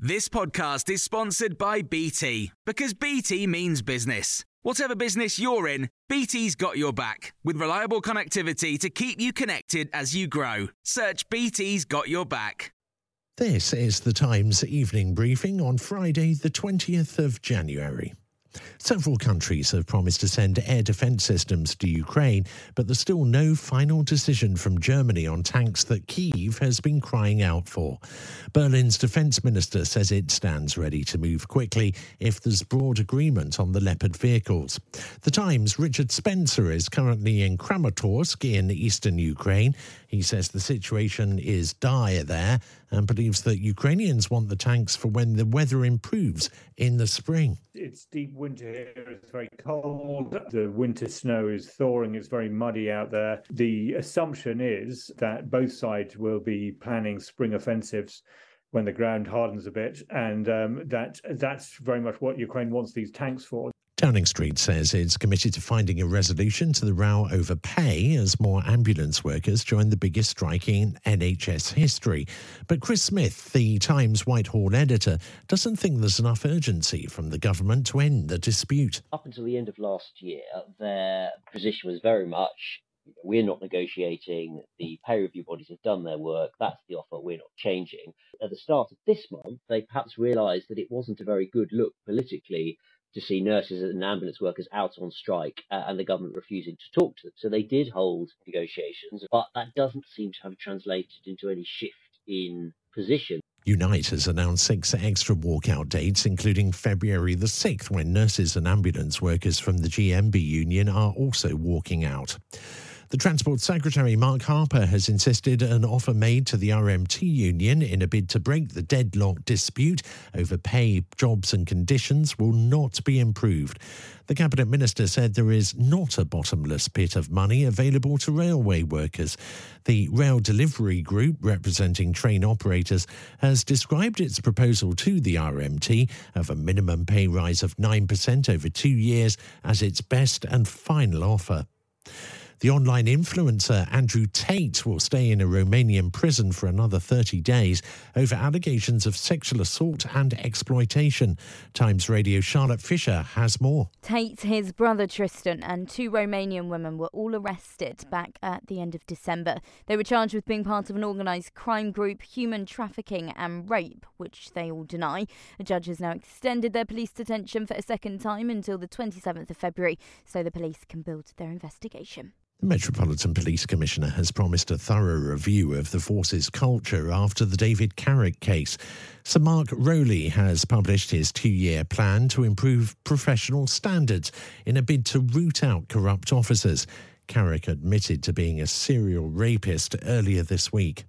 This podcast is sponsored by BT because BT means business. Whatever business you're in, BT's got your back with reliable connectivity to keep you connected as you grow. Search BT's got your back. This is the Times evening briefing on Friday, the 20th of January. Several countries have promised to send air defence systems to Ukraine, but there's still no final decision from Germany on tanks that Kyiv has been crying out for. Berlin's defence minister says it stands ready to move quickly if there's broad agreement on the Leopard vehicles. The Times' Richard Spencer is currently in Kramatorsk in eastern Ukraine. He says the situation is dire there and believes that Ukrainians want the tanks for when the weather improves in the spring. It's deep winter here, it's very cold. The winter snow is thawing, it's very muddy out there. The assumption is that both sides will be planning spring offensives when the ground hardens a bit, and um, that that's very much what Ukraine wants these tanks for. Downing Street says it's committed to finding a resolution to the row over pay as more ambulance workers join the biggest strike in NHS history. But Chris Smith, the Times Whitehall editor, doesn't think there's enough urgency from the government to end the dispute. Up until the end of last year, their position was very much we're not negotiating. The pay review bodies have done their work. That's the offer. We're not changing. At the start of this month, they perhaps realised that it wasn't a very good look politically to see nurses and ambulance workers out on strike uh, and the government refusing to talk to them. So they did hold negotiations, but that doesn't seem to have translated into any shift in position. Unite has announced six extra walkout dates, including February the 6th, when nurses and ambulance workers from the GMB union are also walking out. The Transport Secretary, Mark Harper, has insisted an offer made to the RMT union in a bid to break the deadlock dispute over pay, jobs, and conditions will not be improved. The Cabinet Minister said there is not a bottomless pit of money available to railway workers. The Rail Delivery Group, representing train operators, has described its proposal to the RMT of a minimum pay rise of 9% over two years as its best and final offer. The online influencer Andrew Tate will stay in a Romanian prison for another 30 days over allegations of sexual assault and exploitation. Times Radio Charlotte Fisher has more. Tate, his brother Tristan, and two Romanian women were all arrested back at the end of December. They were charged with being part of an organised crime group, human trafficking, and rape, which they all deny. A judge has now extended their police detention for a second time until the 27th of February so the police can build their investigation. The Metropolitan Police Commissioner has promised a thorough review of the force's culture after the David Carrick case. Sir Mark Rowley has published his two year plan to improve professional standards in a bid to root out corrupt officers. Carrick admitted to being a serial rapist earlier this week.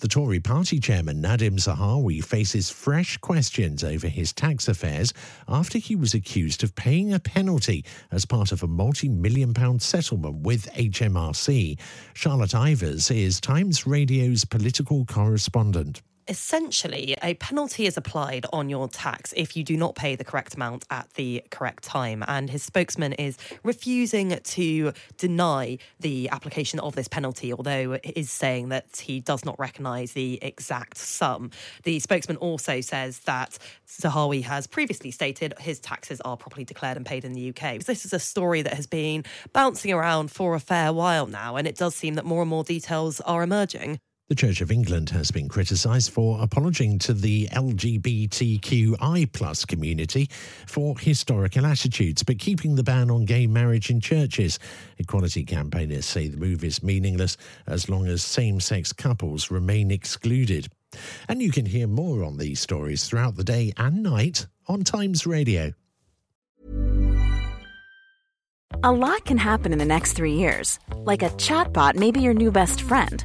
The Tory party chairman Nadim Zahawi faces fresh questions over his tax affairs after he was accused of paying a penalty as part of a multi million pound settlement with HMRC. Charlotte Ivers is Times Radio's political correspondent essentially, a penalty is applied on your tax if you do not pay the correct amount at the correct time. And his spokesman is refusing to deny the application of this penalty, although is saying that he does not recognise the exact sum. The spokesman also says that Zahawi has previously stated his taxes are properly declared and paid in the UK. This is a story that has been bouncing around for a fair while now, and it does seem that more and more details are emerging. The Church of England has been criticised for apologising to the LGBTQI plus community for historical attitudes, but keeping the ban on gay marriage in churches. Equality campaigners say the move is meaningless as long as same sex couples remain excluded. And you can hear more on these stories throughout the day and night on Times Radio. A lot can happen in the next three years. Like a chatbot may be your new best friend